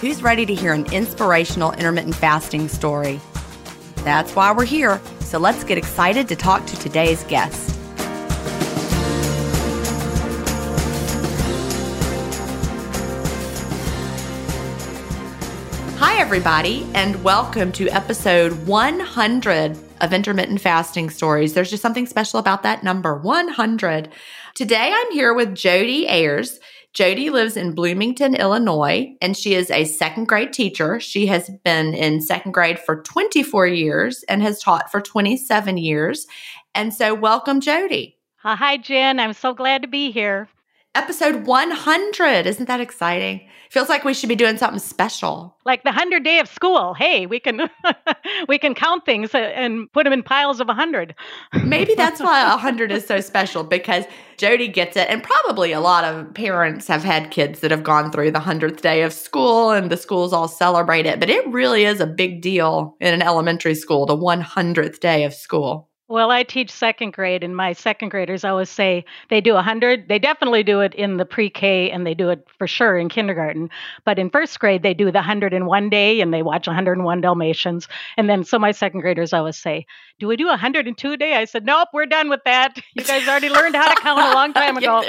who's ready to hear an inspirational intermittent fasting story? That's why we're here, so let's get excited to talk to today's guest. Hi, everybody, and welcome to episode 100 of Intermittent Fasting Stories. There's just something special about that number 100. Today, I'm here with Jody Ayers. Jody lives in Bloomington, Illinois, and she is a second grade teacher. She has been in second grade for 24 years and has taught for 27 years. And so, welcome, Jody. Hi, Gin. I'm so glad to be here episode 100. Isn't that exciting? Feels like we should be doing something special. Like the 100 day of school. Hey, we can we can count things and put them in piles of 100. Maybe that's why 100 is so special because Jody gets it and probably a lot of parents have had kids that have gone through the 100th day of school and the schools all celebrate it, but it really is a big deal in an elementary school the 100th day of school. Well, I teach second grade, and my second graders always say they do 100. They definitely do it in the pre K, and they do it for sure in kindergarten. But in first grade, they do the 101 day, and they watch 101 Dalmatians. And then, so my second graders always say, Do we do 102 day? I said, Nope, we're done with that. You guys already learned how to count a long time ago.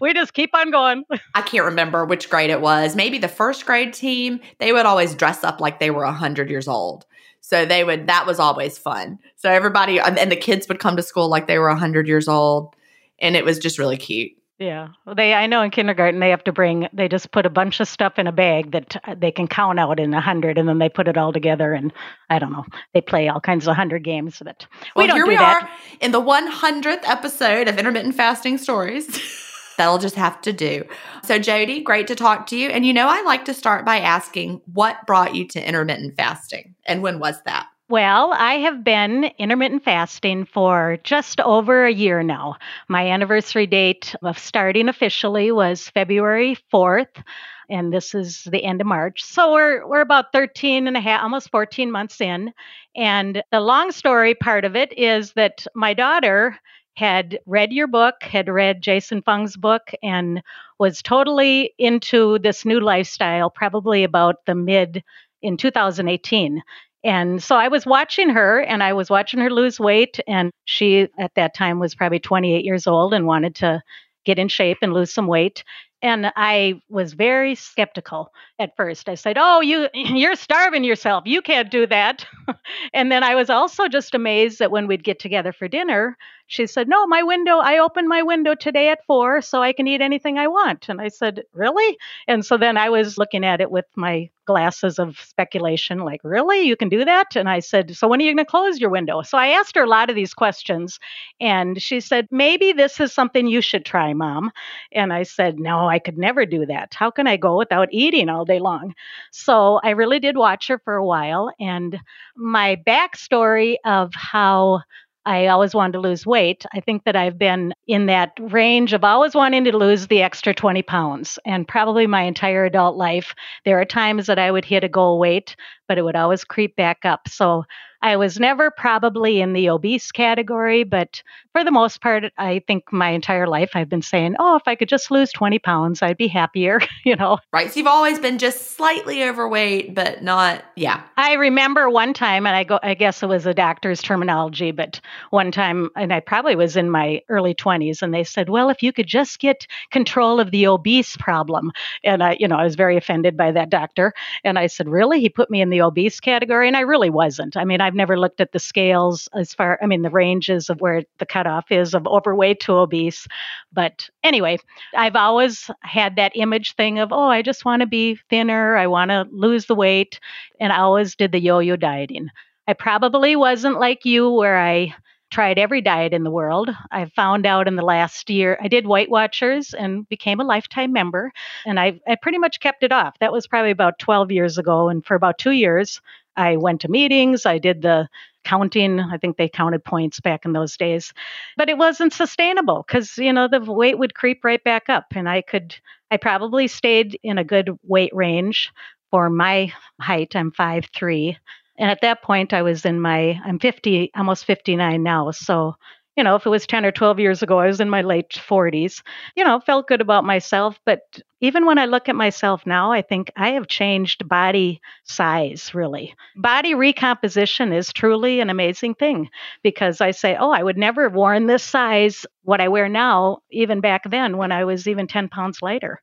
we just keep on going. I can't remember which grade it was. Maybe the first grade team, they would always dress up like they were 100 years old. So they would, that was always fun. So everybody, and the kids would come to school like they were 100 years old. And it was just really cute. Yeah. Well, they, I know in kindergarten, they have to bring, they just put a bunch of stuff in a bag that uh, they can count out in a 100 and then they put it all together. And I don't know, they play all kinds of 100 games. But we well, don't here do we that. are in the 100th episode of Intermittent Fasting Stories. That'll just have to do. So, Jody, great to talk to you. And you know, I like to start by asking what brought you to intermittent fasting and when was that? Well, I have been intermittent fasting for just over a year now. My anniversary date of starting officially was February 4th. and this is the end of March. So we're we're about 13 and a half, almost 14 months in. And the long story part of it is that my daughter had read your book, had read Jason Fung's book, and was totally into this new lifestyle, probably about the mid in 2018. And so I was watching her and I was watching her lose weight. And she, at that time, was probably 28 years old and wanted to get in shape and lose some weight. And I was very skeptical at first. I said, "Oh, you you're starving yourself. You can't do that." and then I was also just amazed that when we'd get together for dinner, she said, No, my window, I opened my window today at four so I can eat anything I want. And I said, Really? And so then I was looking at it with my glasses of speculation, like, Really? You can do that? And I said, So when are you going to close your window? So I asked her a lot of these questions. And she said, Maybe this is something you should try, mom. And I said, No, I could never do that. How can I go without eating all day long? So I really did watch her for a while. And my backstory of how I always wanted to lose weight. I think that I've been in that range of always wanting to lose the extra 20 pounds. And probably my entire adult life, there are times that I would hit a goal weight, but it would always creep back up. So I was never probably in the obese category, but for the most part, I think my entire life I've been saying, oh, if I could just lose 20 pounds, I'd be happier, you know. Right. So you've always been just slightly overweight, but not, yeah. I remember one time, and I go, I guess it was a doctor's terminology, but one time, and I probably was in my early 20s, and they said, well, if you could just get control of the obese problem. And I, you know, I was very offended by that doctor. And I said, really? He put me in the obese category? And I really wasn't. I mean, I I've never looked at the scales as far, I mean, the ranges of where the cutoff is of overweight to obese. But anyway, I've always had that image thing of, oh, I just want to be thinner. I want to lose the weight. And I always did the yo yo dieting. I probably wasn't like you where I tried every diet in the world. I found out in the last year, I did Weight Watchers and became a lifetime member. And I, I pretty much kept it off. That was probably about 12 years ago. And for about two years, I went to meetings, I did the counting. I think they counted points back in those days. But it wasn't sustainable because, you know, the weight would creep right back up. And I could, I probably stayed in a good weight range for my height. I'm five three, And at that point, I was in my, I'm 50, almost 59 now. So you know, if it was 10 or 12 years ago, I was in my late 40s, you know, felt good about myself. But even when I look at myself now, I think I have changed body size, really. Body recomposition is truly an amazing thing because I say, oh, I would never have worn this size, what I wear now, even back then when I was even 10 pounds lighter.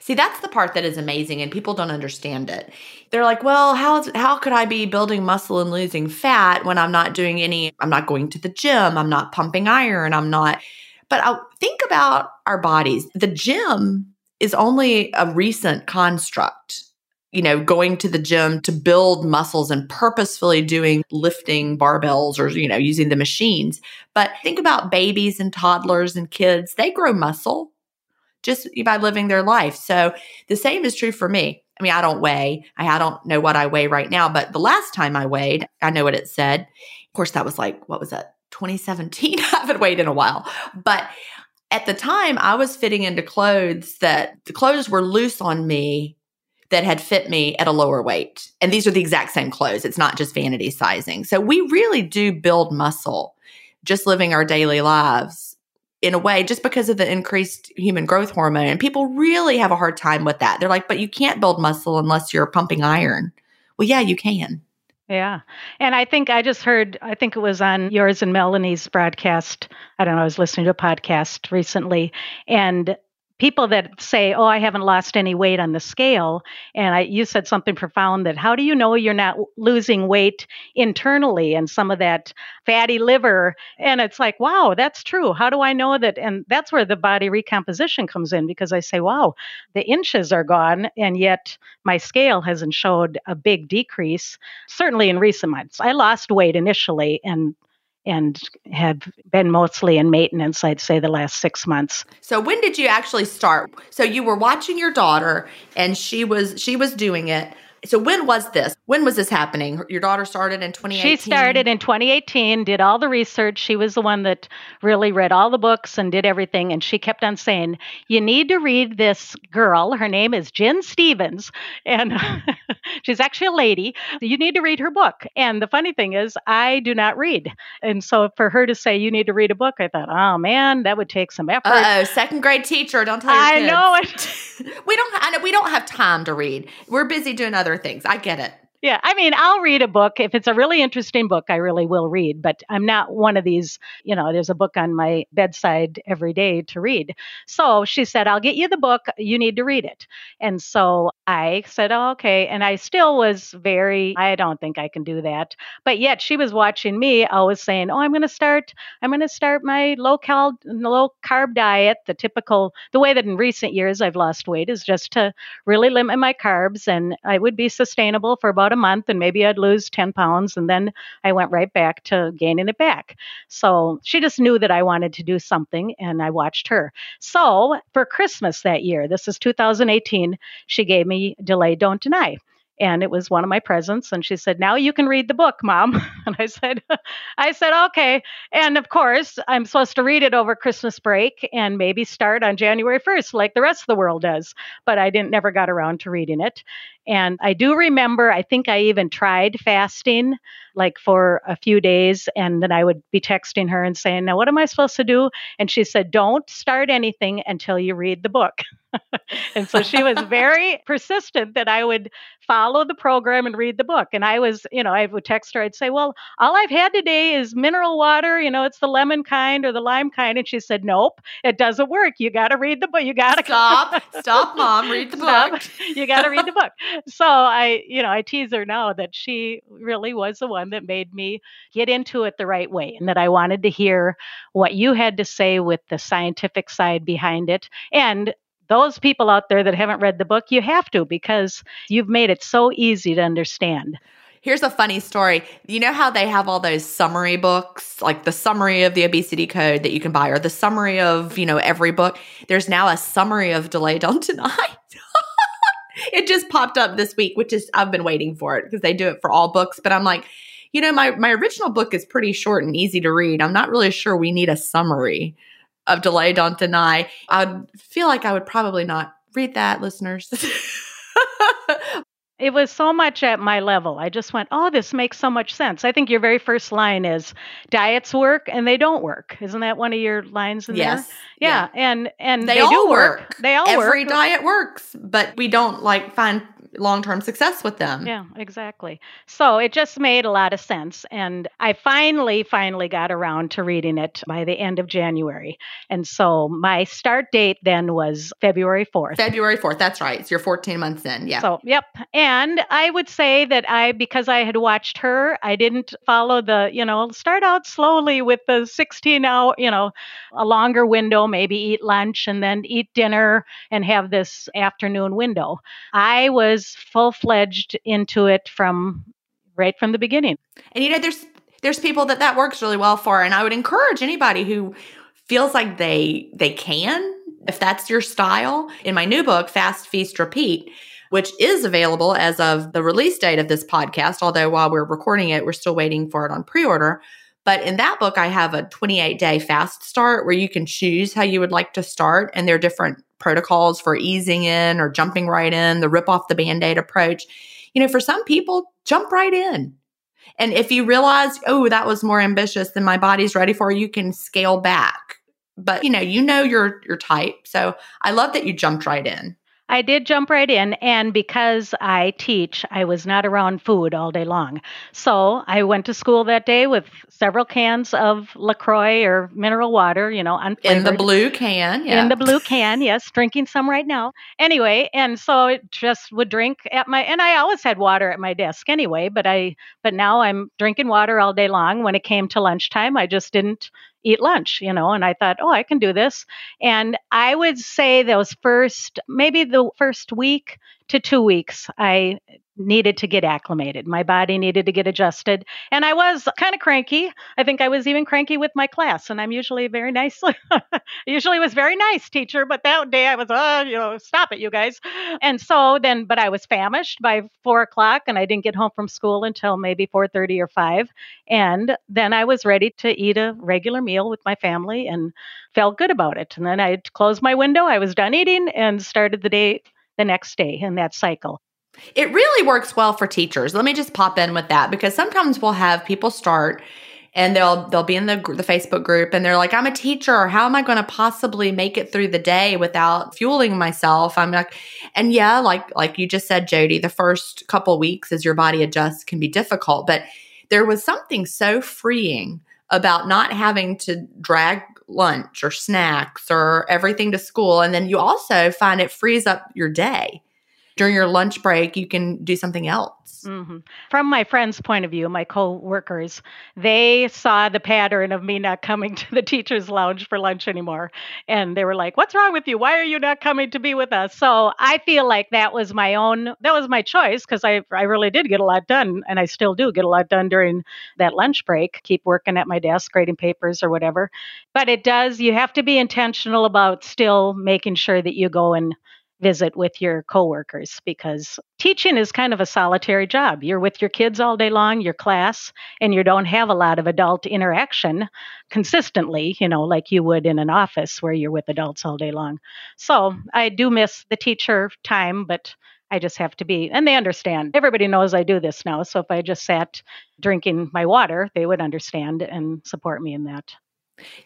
See, that's the part that is amazing and people don't understand it. They're like, "Well, how how could I be building muscle and losing fat when I'm not doing any I'm not going to the gym, I'm not pumping iron, I'm not But I'll uh, think about our bodies. The gym is only a recent construct. You know, going to the gym to build muscles and purposefully doing lifting barbells or, you know, using the machines. But think about babies and toddlers and kids. They grow muscle just by living their life. So the same is true for me. I mean, I don't weigh. I don't know what I weigh right now, but the last time I weighed, I know what it said. Of course, that was like, what was that? 2017. I haven't weighed in a while. But at the time, I was fitting into clothes that the clothes were loose on me that had fit me at a lower weight. And these are the exact same clothes. It's not just vanity sizing. So we really do build muscle just living our daily lives in a way just because of the increased human growth hormone. And people really have a hard time with that. They're like, but you can't build muscle unless you're pumping iron. Well, yeah, you can. Yeah. And I think I just heard, I think it was on yours and Melanie's broadcast. I don't know, I was listening to a podcast recently, and people that say, "Oh, I haven't lost any weight on the scale," and I, you said something profound that how do you know you're not losing weight internally and some of that fatty liver? And it's like, wow, that's true. How do I know that? And that's where the body recomposition comes in because I say, wow, the inches are gone, and yet my scale hasn't showed a big decrease. Certainly in recent months, I lost weight initially, and and have been mostly in maintenance, I'd say, the last six months. So when did you actually start? So you were watching your daughter and she was she was doing it. So when was this? When was this happening? Your daughter started in 2018. She started in 2018, did all the research. She was the one that really read all the books and did everything. And she kept on saying, You need to read this girl. Her name is Gin Stephens And she's actually a lady. You need to read her book. And the funny thing is, I do not read. And so for her to say, You need to read a book, I thought, Oh man, that would take some effort. oh, second grade teacher. Don't tell your I kids. know it. we don't. I know we don't have time to read. We're busy doing other things. I get it. Yeah, I mean, I'll read a book. If it's a really interesting book, I really will read, but I'm not one of these, you know, there's a book on my bedside every day to read. So she said, I'll get you the book. You need to read it. And so I said, oh, okay. And I still was very, I don't think I can do that. But yet she was watching me, always saying, oh, I'm going to start, I'm going to start my low cal, low carb diet. The typical, the way that in recent years I've lost weight is just to really limit my carbs and I would be sustainable for about a month and maybe I'd lose 10 pounds. And then I went right back to gaining it back. So she just knew that I wanted to do something and I watched her. So for Christmas that year, this is 2018, she gave me Delay Don't Deny and it was one of my presents and she said now you can read the book mom. And i said i said okay. And of course i'm supposed to read it over christmas break and maybe start on january 1st like the rest of the world does but i didn't never got around to reading it. And i do remember i think i even tried fasting like for a few days and then i would be texting her and saying now what am i supposed to do and she said don't start anything until you read the book and so she was very persistent that I would follow the program and read the book. And I was, you know, I would text her, I'd say, Well, all I've had today is mineral water, you know, it's the lemon kind or the lime kind. And she said, Nope, it doesn't work. You got to read the book. You got to stop, stop, mom, read the Stop. book. You got to read the book. So I, you know, I tease her now that she really was the one that made me get into it the right way and that I wanted to hear what you had to say with the scientific side behind it. And those people out there that haven't read the book, you have to because you've made it so easy to understand. Here's a funny story. You know how they have all those summary books, like the summary of the obesity code that you can buy, or the summary of, you know, every book? There's now a summary of Delay Don't Deny. it just popped up this week, which is, I've been waiting for it because they do it for all books. But I'm like, you know, my, my original book is pretty short and easy to read. I'm not really sure we need a summary of Delay Don't Deny. I feel like I would probably not read that, listeners. It was so much at my level. I just went, oh, this makes so much sense. I think your very first line is diets work and they don't work. Isn't that one of your lines in yes. there? Yeah. yeah. And and they, they all do work. work. They all Every work. diet works, but we don't like find long-term success with them. Yeah, exactly. So it just made a lot of sense. And I finally, finally got around to reading it by the end of January. And so my start date then was February 4th. February 4th. That's right. It's your 14 months in. Yeah. So, yep. And I would say that I, because I had watched her, I didn't follow the, you know, start out slowly with the 16 hour, you know, a longer window, maybe eat lunch and then eat dinner and have this afternoon window. I was full fledged into it from right from the beginning. And you know, there's there's people that that works really well for, and I would encourage anybody who feels like they they can, if that's your style. In my new book, Fast Feast Repeat, which is available as of the release date of this podcast, although while we're recording it, we're still waiting for it on pre-order. But in that book, I have a 28 day fast start where you can choose how you would like to start. And there are different protocols for easing in or jumping right in, the rip off the band aid approach. You know, for some people, jump right in. And if you realize, oh, that was more ambitious than my body's ready for, you can scale back. But you know, you know your your type. So I love that you jumped right in. I did jump right in, and because I teach, I was not around food all day long. So I went to school that day with several cans of LaCroix or mineral water, you know, unflavored. In the blue can, yeah. In the blue can, yes, drinking some right now. Anyway, and so it just would drink at my, and I always had water at my desk anyway, but I, but now I'm drinking water all day long. When it came to lunchtime, I just didn't eat lunch, you know, and I thought, oh, I can do this. And I would say those first, maybe the first week to two weeks, I needed to get acclimated. My body needed to get adjusted. And I was kind of cranky. I think I was even cranky with my class. And I'm usually very nice. usually was very nice teacher, but that day I was, oh, you know, stop it, you guys. And so then, but I was famished by four o'clock and I didn't get home from school until maybe 4.30 or 5. And then I was ready to eat a regular meal with my family and felt good about it. And then I closed my window. I was done eating and started the day the next day in that cycle. It really works well for teachers. Let me just pop in with that because sometimes we'll have people start and they'll they'll be in the the Facebook group and they're like I'm a teacher how am I going to possibly make it through the day without fueling myself I'm like and yeah like like you just said Jody the first couple weeks as your body adjusts can be difficult but there was something so freeing about not having to drag lunch or snacks or everything to school. And then you also find it frees up your day during your lunch break, you can do something else. Mm-hmm. From my friends' point of view, my co-workers, they saw the pattern of me not coming to the teachers' lounge for lunch anymore, and they were like, "What's wrong with you? Why are you not coming to be with us?" So I feel like that was my own, that was my choice because I I really did get a lot done, and I still do get a lot done during that lunch break. Keep working at my desk, grading papers or whatever. But it does. You have to be intentional about still making sure that you go and visit with your coworkers because teaching is kind of a solitary job. You're with your kids all day long, your class, and you don't have a lot of adult interaction consistently, you know, like you would in an office where you're with adults all day long. So I do miss the teacher time, but I just have to be, and they understand. Everybody knows I do this now. So if I just sat drinking my water, they would understand and support me in that.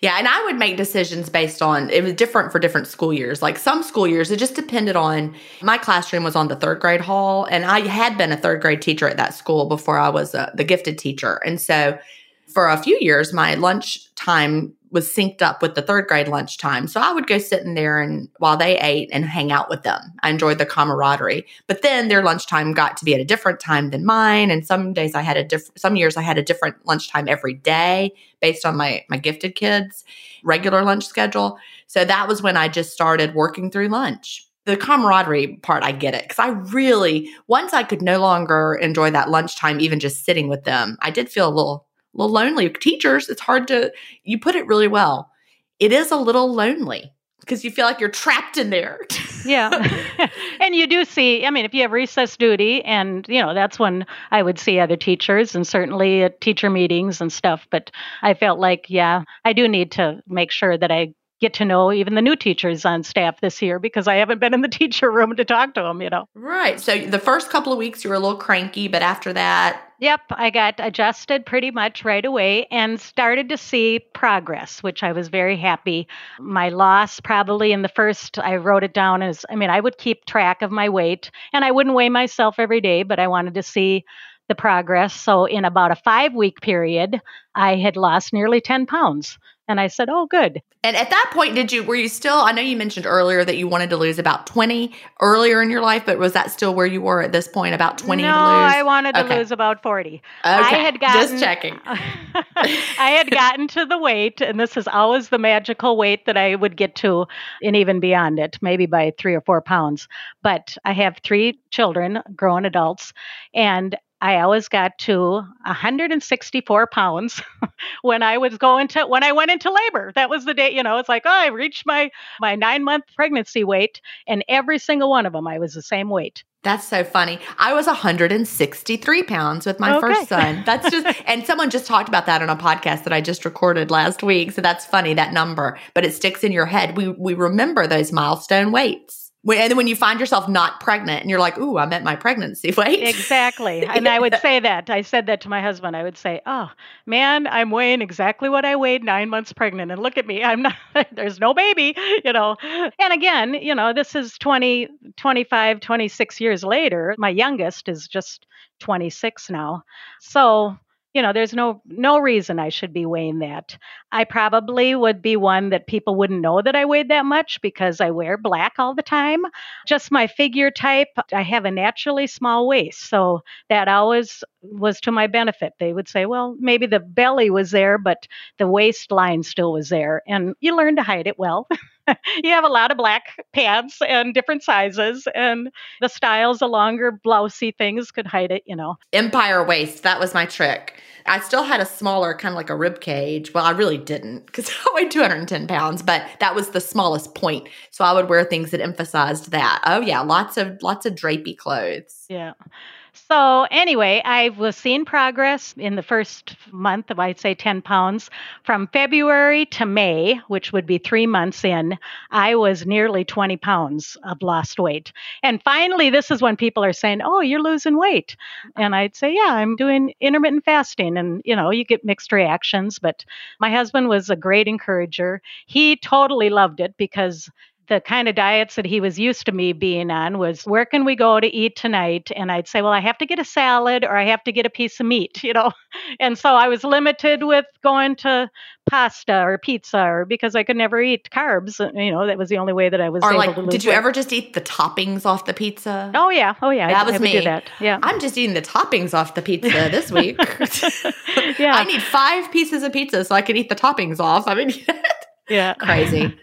Yeah, and I would make decisions based on it was different for different school years. Like some school years, it just depended on my classroom was on the third grade hall, and I had been a third grade teacher at that school before I was a, the gifted teacher. And so for a few years, my lunch time was synced up with the third grade lunchtime. So I would go sit in there and while they ate and hang out with them. I enjoyed the camaraderie. But then their lunchtime got to be at a different time than mine. And some days I had a different some years I had a different lunchtime every day based on my my gifted kids' regular lunch schedule. So that was when I just started working through lunch. The camaraderie part, I get it. Because I really, once I could no longer enjoy that lunchtime, even just sitting with them, I did feel a little little lonely. Teachers, it's hard to, you put it really well. It is a little lonely because you feel like you're trapped in there. yeah. and you do see, I mean, if you have recess duty, and, you know, that's when I would see other teachers and certainly at teacher meetings and stuff. But I felt like, yeah, I do need to make sure that I get to know even the new teachers on staff this year because I haven't been in the teacher room to talk to them, you know. Right. So the first couple of weeks you were a little cranky, but after that. Yep, I got adjusted pretty much right away and started to see progress, which I was very happy. My loss probably in the first, I wrote it down as I mean, I would keep track of my weight and I wouldn't weigh myself every day, but I wanted to see the progress. So in about a five week period, I had lost nearly 10 pounds. And I said, "Oh, good." And at that point, did you were you still? I know you mentioned earlier that you wanted to lose about twenty earlier in your life, but was that still where you were at this point? About twenty? No, I wanted to okay. lose about forty. Okay, I had gotten just checking. I had gotten to the weight, and this is always the magical weight that I would get to, and even beyond it, maybe by three or four pounds. But I have three children, grown adults, and I always got to 164 pounds when I was going to when I went into labor. That was the day, you know, it's like, oh, I reached my my 9-month pregnancy weight and every single one of them I was the same weight. That's so funny. I was 163 pounds with my okay. first son. That's just, and someone just talked about that on a podcast that I just recorded last week. So that's funny, that number, but it sticks in your head. We, we remember those milestone weights. When, and then when you find yourself not pregnant and you're like, ooh, I'm at my pregnancy weight. Exactly. And I would say that. I said that to my husband. I would say, oh, man, I'm weighing exactly what I weighed nine months pregnant. And look at me. I'm not, there's no baby, you know. And again, you know, this is 20, 25, 26 years later. My youngest is just 26 now. So, you know there's no no reason i should be weighing that. I probably would be one that people wouldn't know that i weighed that much because i wear black all the time. Just my figure type i have a naturally small waist so that always was to my benefit. They would say well maybe the belly was there but the waistline still was there and you learn to hide it well you have a lot of black pants and different sizes, and the styles, the longer blousey things could hide it, you know. Empire waist, that was my trick. I still had a smaller, kind of like a rib cage. Well, I really didn't because I weighed 210 pounds, but that was the smallest point. So I would wear things that emphasized that. Oh yeah, lots of lots of drapey clothes. Yeah. So, anyway, I was seeing progress in the first month of, I'd say, 10 pounds. From February to May, which would be three months in, I was nearly 20 pounds of lost weight. And finally, this is when people are saying, Oh, you're losing weight. And I'd say, Yeah, I'm doing intermittent fasting. And, you know, you get mixed reactions. But my husband was a great encourager. He totally loved it because the kind of diets that he was used to me being on was where can we go to eat tonight? And i'd say well i have to get a salad or i have to get a piece of meat you know? And so i was limited with going to pasta or pizza or because i could never eat carbs uh, you know that was the only way that i was or able like did you weight. ever just eat the toppings off the pizza? Oh yeah. Oh yeah. That I, was I me. do that. Yeah. I'm just eating the toppings off the pizza this week. Yeah. I need five pieces of pizza so i can eat the toppings off. I mean yeah. crazy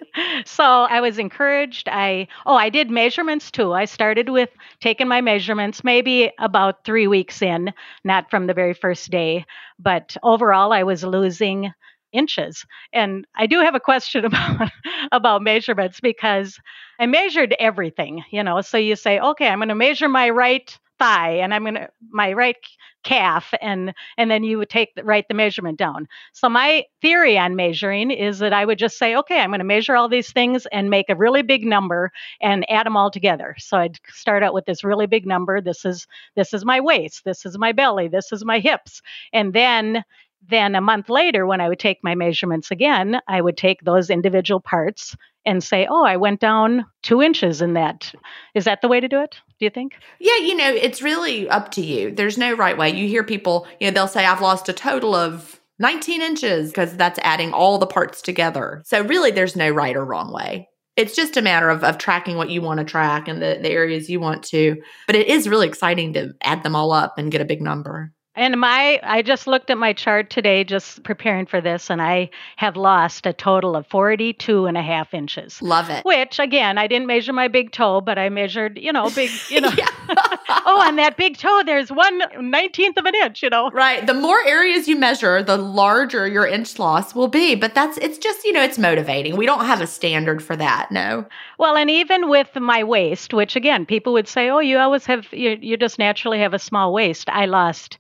so I was encouraged. I oh, I did measurements too. I started with taking my measurements maybe about 3 weeks in, not from the very first day, but overall I was losing inches. And I do have a question about about measurements because I measured everything, you know. So you say, "Okay, I'm going to measure my right thigh and I'm going to my right calf and and then you would take the, write the measurement down. So my theory on measuring is that I would just say, okay, I'm going to measure all these things and make a really big number and add them all together. So I'd start out with this really big number. This is this is my waist, this is my belly, this is my hips, and then then a month later when I would take my measurements again, I would take those individual parts and say, oh, I went down two inches in that. Is that the way to do it? Do you think? Yeah, you know, it's really up to you. There's no right way. You hear people, you know, they'll say, I've lost a total of 19 inches because that's adding all the parts together. So, really, there's no right or wrong way. It's just a matter of, of tracking what you want to track and the, the areas you want to. But it is really exciting to add them all up and get a big number. And my, I just looked at my chart today, just preparing for this, and I have lost a total of 42 and a half inches. Love it. Which, again, I didn't measure my big toe, but I measured, you know, big, you know. Oh, on that big toe, there's one 19th of an inch, you know. Right. The more areas you measure, the larger your inch loss will be. But that's, it's just, you know, it's motivating. We don't have a standard for that. No. Well, and even with my waist, which again, people would say, oh, you always have, you, you just naturally have a small waist. I lost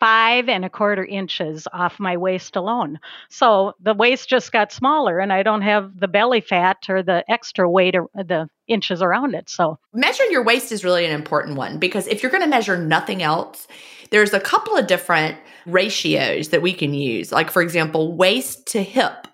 five and a quarter inches off my waist alone. So the waist just got smaller and I don't have the belly fat or the extra weight or the inches around it. So measuring your waist is really an important one because if you're going to measure nothing else, there's a couple of different ratios that we can use. Like, for example, waist to hip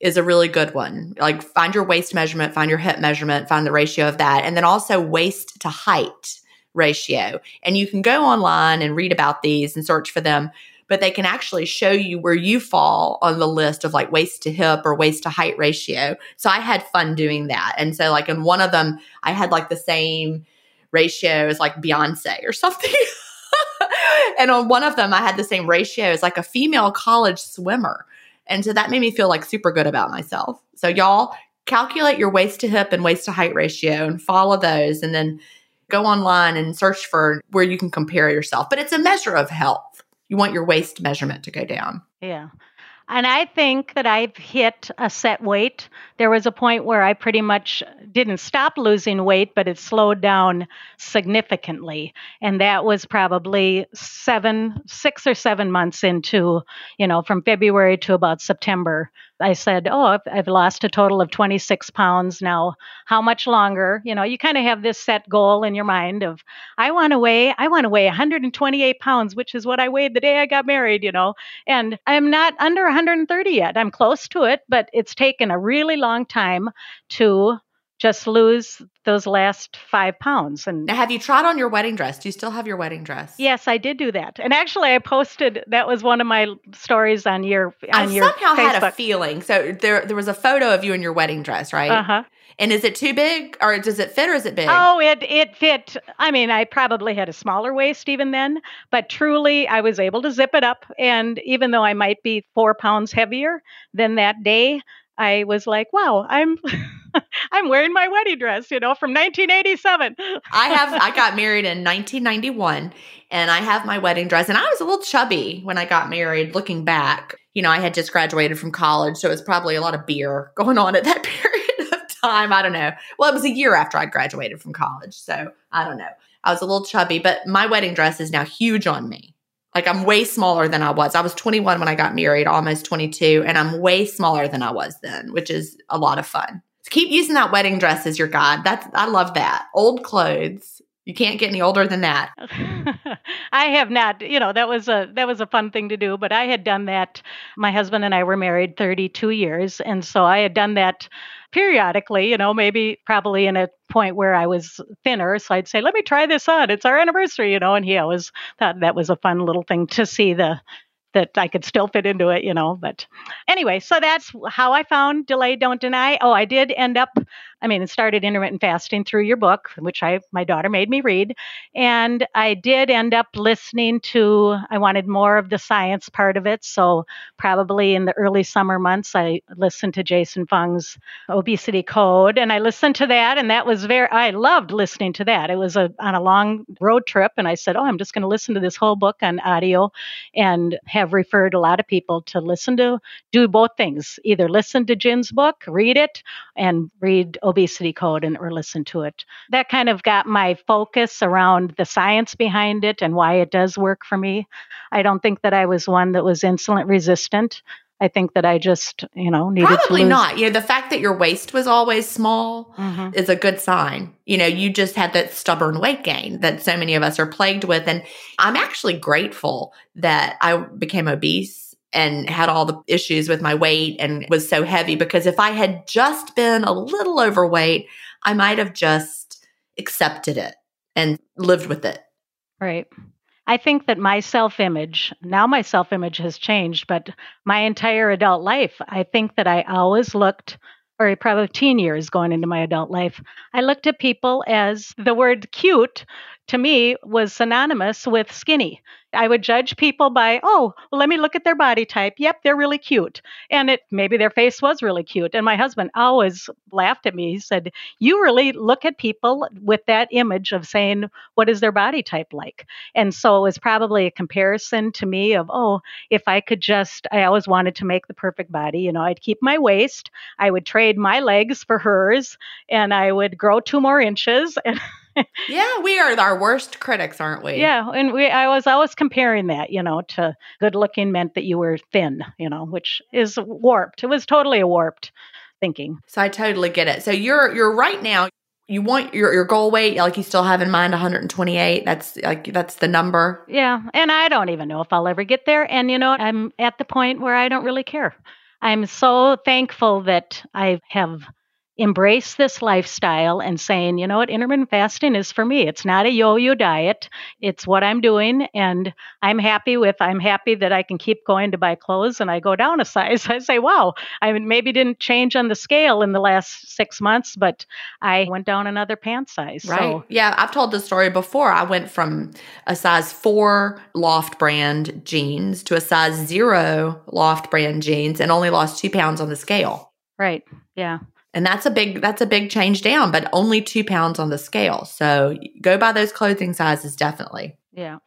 is a really good one. Like, find your waist measurement, find your hip measurement, find the ratio of that. And then also waist to height ratio. And you can go online and read about these and search for them, but they can actually show you where you fall on the list of like waist to hip or waist to height ratio. So I had fun doing that. And so, like, in one of them, I had like the same ratio as like Beyonce or something. and on one of them, I had the same ratio as like a female college swimmer. And so that made me feel like super good about myself. So, y'all calculate your waist to hip and waist to height ratio and follow those. And then go online and search for where you can compare yourself. But it's a measure of health. You want your waist measurement to go down. Yeah. And I think that I've hit a set weight. There was a point where I pretty much didn't stop losing weight, but it slowed down significantly. And that was probably seven, six or seven months into, you know, from February to about September. I said, Oh, I've, lost a total of 26 pounds now. How much longer? You know, you kind of have this set goal in your mind of, I want to weigh, I want to weigh 128 pounds, which is what I weighed the day I got married, you know, and I'm not under 130 yet. I'm close to it, but it's taken a really long time to just lose those last five pounds. And now, have you tried on your wedding dress? Do you still have your wedding dress? Yes, I did do that. And actually, I posted that was one of my stories on your on I your somehow Facebook. had a feeling. So there, there was a photo of you in your wedding dress, right? Uh huh. And is it too big, or does it fit, or is it big? Oh, it it fit. I mean, I probably had a smaller waist even then, but truly, I was able to zip it up. And even though I might be four pounds heavier than that day, I was like, wow, I'm I'm wearing my wedding dress, you know, from 1987. I have I got married in 1991 and I have my wedding dress and I was a little chubby when I got married looking back. You know, I had just graduated from college, so it was probably a lot of beer going on at that period of time. I don't know. Well, it was a year after I graduated from college, so I don't know. I was a little chubby, but my wedding dress is now huge on me. Like I'm way smaller than I was. I was 21 when I got married, almost 22, and I'm way smaller than I was then, which is a lot of fun. So keep using that wedding dress as your guide. That's I love that. Old clothes. You can't get any older than that. I have not, you know, that was a that was a fun thing to do, but I had done that. My husband and I were married 32 years, and so I had done that periodically, you know, maybe probably in a point where I was thinner. So I'd say, let me try this on. It's our anniversary, you know, and he always thought that was a fun little thing to see the that I could still fit into it, you know. But anyway, so that's how I found Delay Don't Deny. Oh, I did end up, I mean, it started intermittent fasting through your book, which I my daughter made me read. And I did end up listening to I wanted more of the science part of it. So probably in the early summer months, I listened to Jason Fung's obesity code and I listened to that and that was very I loved listening to that. It was a on a long road trip and I said, "Oh, I'm just going to listen to this whole book on audio and have referred a lot of people to listen to, do both things either listen to Gin's book, read it, and read Obesity Obesity code and, or listen to it. That kind of got my focus around the science behind it and why it does work for me. I don't think that I was one that was insulin resistant. I think that I just, you know, needed Probably to lose. not. You know, the fact that your waist was always small mm-hmm. is a good sign. You know, you just had that stubborn weight gain that so many of us are plagued with. And I'm actually grateful that I became obese and had all the issues with my weight and was so heavy because if I had just been a little overweight, I might have just accepted it and lived with it. Right. I think that my self image, now my self image has changed, but my entire adult life, I think that I always looked, or probably teen years going into my adult life, I looked at people as the word cute to me was synonymous with skinny. I would judge people by, oh, well, let me look at their body type. Yep, they're really cute. And it maybe their face was really cute. And my husband always laughed at me. He said, You really look at people with that image of saying, what is their body type like? And so it was probably a comparison to me of, oh, if I could just I always wanted to make the perfect body. You know, I'd keep my waist, I would trade my legs for hers, and I would grow two more inches. And yeah, we are our worst critics, aren't we? Yeah, and we I was always comparing that, you know, to good looking meant that you were thin, you know, which is warped. It was totally a warped thinking. So I totally get it. So you're you're right now you want your your goal weight like you still have in mind 128 that's like that's the number yeah and i don't even know if i'll ever get there and you know i'm at the point where i don't really care i'm so thankful that i have embrace this lifestyle and saying, you know what, intermittent fasting is for me. It's not a yo-yo diet. It's what I'm doing and I'm happy with I'm happy that I can keep going to buy clothes and I go down a size. I say, wow, I maybe didn't change on the scale in the last 6 months, but I went down another pant size. Right. So. Yeah, I've told this story before. I went from a size 4 Loft brand jeans to a size 0 Loft brand jeans and only lost 2 pounds on the scale. Right. Yeah and that's a big that's a big change down but only two pounds on the scale. So go by those clothing sizes definitely. Yeah.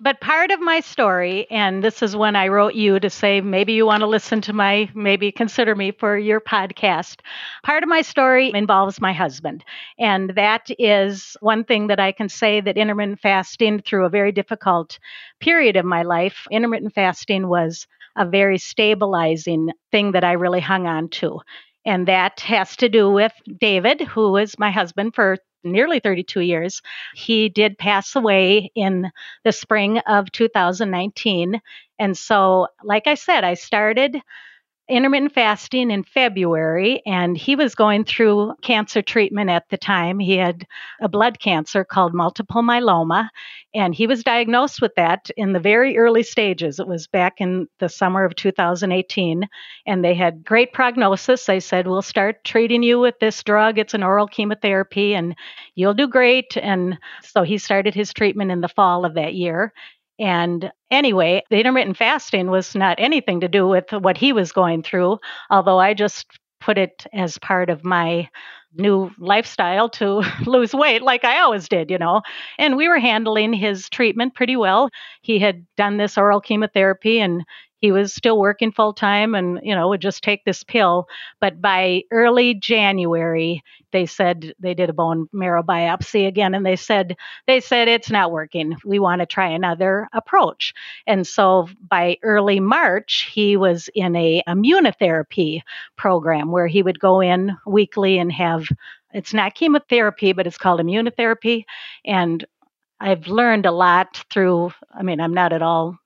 But part of my story and this is when i wrote you to say maybe you want to listen to my maybe consider me for your podcast. Part of my story involves my husband. And that is one thing that i can say that intermittent fasting through a very difficult period of my life intermittent fasting was a very stabilizing thing that I really hung on to. And that has to do with David, who was my husband for nearly 32 years. He did pass away in the spring of 2019. And so, like I said, I started intermittent fasting in February, and he was going through cancer treatment at the time. He had a blood cancer called multiple myeloma, and he was diagnosed with that in the very early stages. It was back in the summer of 2018, and they had great prognosis. They said, We'll start treating you with this drug. It's an oral chemotherapy, and you'll do great. And so he started his treatment in the fall of that year. And anyway, the intermittent fasting was not anything to do with what he was going through, although I just put it as part of my new lifestyle to lose weight like I always did, you know. And we were handling his treatment pretty well. He had done this oral chemotherapy and he was still working full time and you know would just take this pill. But by early january they said they did a bone marrow biopsy again and they said they said it's not working. We want to try another approach. And so by early march he was in a immunotherapy program where he would go in weekly and have it's not chemotherapy but it's called immunotherapy. And I've learned a lot through, I mean, I'm not at all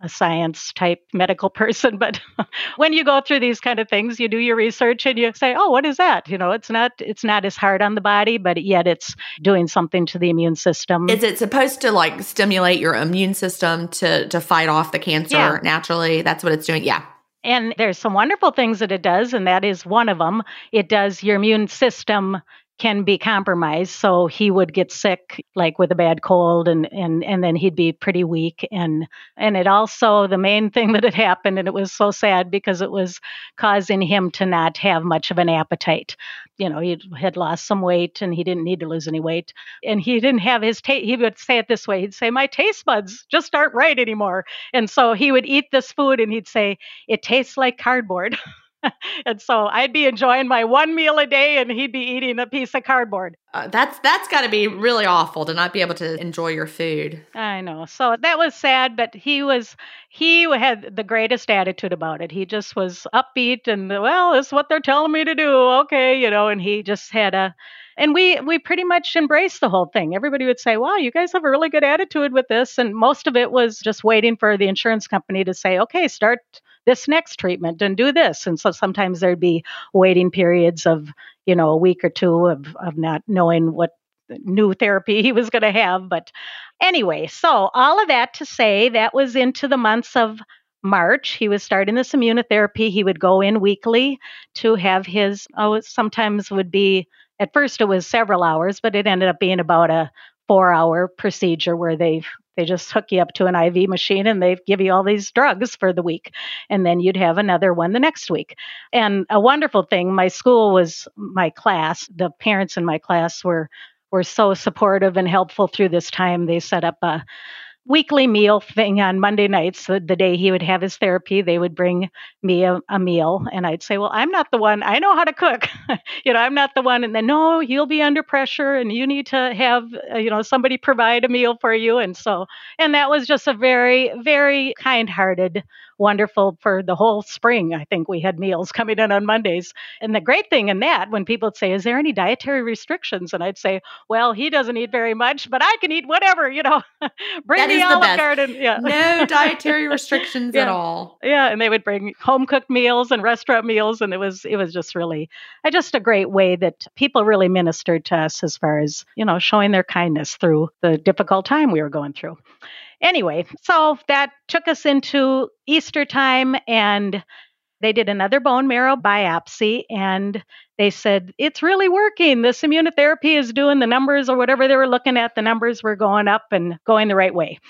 a science type medical person, but when you go through these kind of things, you do your research and you say, "Oh, what is that?" You know, it's not it's not as hard on the body, but yet it's doing something to the immune system. Is it supposed to like stimulate your immune system to to fight off the cancer yeah. naturally? That's what it's doing. Yeah. And there's some wonderful things that it does, and that is one of them. It does your immune system can be compromised. So he would get sick like with a bad cold and and and then he'd be pretty weak and and it also the main thing that had happened and it was so sad because it was causing him to not have much of an appetite. You know, he had lost some weight and he didn't need to lose any weight and he didn't have his taste he would say it this way. He'd say my taste buds just aren't right anymore. And so he would eat this food and he'd say it tastes like cardboard. and so I'd be enjoying my one meal a day, and he'd be eating a piece of cardboard. Uh, that's that's got to be really awful to not be able to enjoy your food. I know. So that was sad, but he was he had the greatest attitude about it. He just was upbeat and well, it's what they're telling me to do. Okay, you know, and he just had a and we we pretty much embraced the whole thing. Everybody would say, "Wow, you guys have a really good attitude with this," and most of it was just waiting for the insurance company to say, "Okay, start this next treatment and do this. And so sometimes there'd be waiting periods of, you know, a week or two of, of not knowing what new therapy he was going to have. But anyway, so all of that to say that was into the months of March. He was starting this immunotherapy. He would go in weekly to have his, oh, sometimes would be, at first it was several hours, but it ended up being about a four hour procedure where they they just hook you up to an IV machine and they give you all these drugs for the week. And then you'd have another one the next week. And a wonderful thing, my school was my class. The parents in my class were were so supportive and helpful through this time. They set up a weekly meal thing on Monday nights. The, the, day he would have his therapy, they would bring me a, a meal, and I'd say, "Well, I'm not the one. I know how to cook. you know, I'm not the one." And then, no, you'll be under pressure, and you need to have, uh, you know, somebody provide a meal for you. And so, and that was just a very, very kind-hearted wonderful for the whole spring. I think we had meals coming in on Mondays. And the great thing in that, when people would say, Is there any dietary restrictions? And I'd say, Well, he doesn't eat very much, but I can eat whatever, you know. bring that the Olive the Garden. Yeah. No dietary restrictions yeah. at all. Yeah. And they would bring home cooked meals and restaurant meals. And it was it was just really uh, just a great way that people really ministered to us as far as, you know, showing their kindness through the difficult time we were going through. Anyway, so that took us into Easter time and they did another bone marrow biopsy and they said it's really working. This immunotherapy is doing the numbers or whatever they were looking at the numbers were going up and going the right way.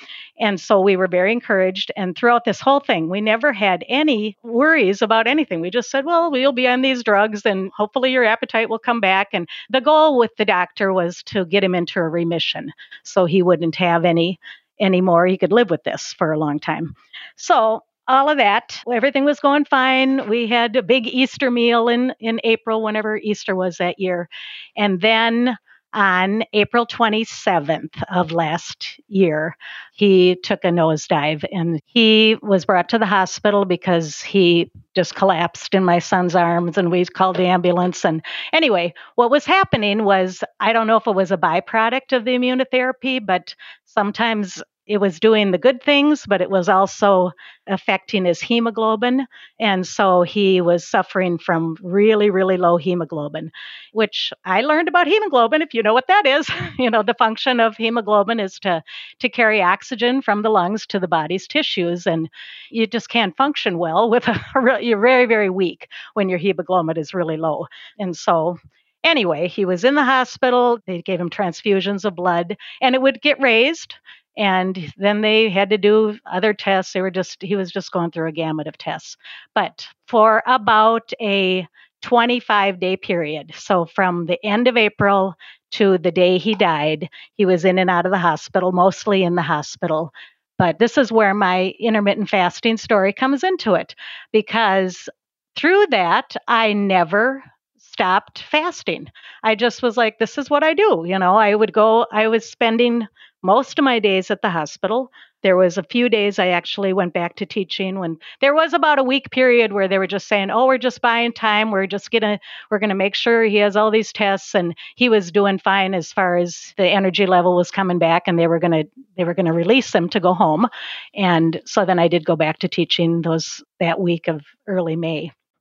And so we were very encouraged and throughout this whole thing we never had any worries about anything. We just said well we'll be on these drugs and hopefully your appetite will come back. And the goal with the doctor was to get him into a remission so he wouldn't have any anymore. He could live with this for a long time. So all of that, everything was going fine. We had a big Easter meal in in April, whenever Easter was that year, and then on April 27th of last year, he took a nosedive and he was brought to the hospital because he just collapsed in my son's arms and we called the ambulance. And anyway, what was happening was I don't know if it was a byproduct of the immunotherapy, but sometimes it was doing the good things, but it was also affecting his hemoglobin. And so he was suffering from really, really low hemoglobin, which I learned about hemoglobin, if you know what that is. you know, the function of hemoglobin is to, to carry oxygen from the lungs to the body's tissues. And you just can't function well with a, you're very, very weak when your hemoglobin is really low. And so anyway, he was in the hospital. They gave him transfusions of blood, and it would get raised and then they had to do other tests they were just he was just going through a gamut of tests but for about a 25 day period. So from the end of April to the day he died, he was in and out of the hospital, mostly in the hospital. But this is where my intermittent fasting story comes into it because through that, I never stopped fasting. I just was like, this is what I do. You know, I would go, I was spending most of my days at the hospital. There was a few days I actually went back to teaching when there was about a week period where they were just saying, "Oh, we're just buying time. We're just gonna we're gonna make sure he has all these tests." And he was doing fine as far as the energy level was coming back, and they were gonna they were gonna release him to go home. And so then I did go back to teaching those that week of early May.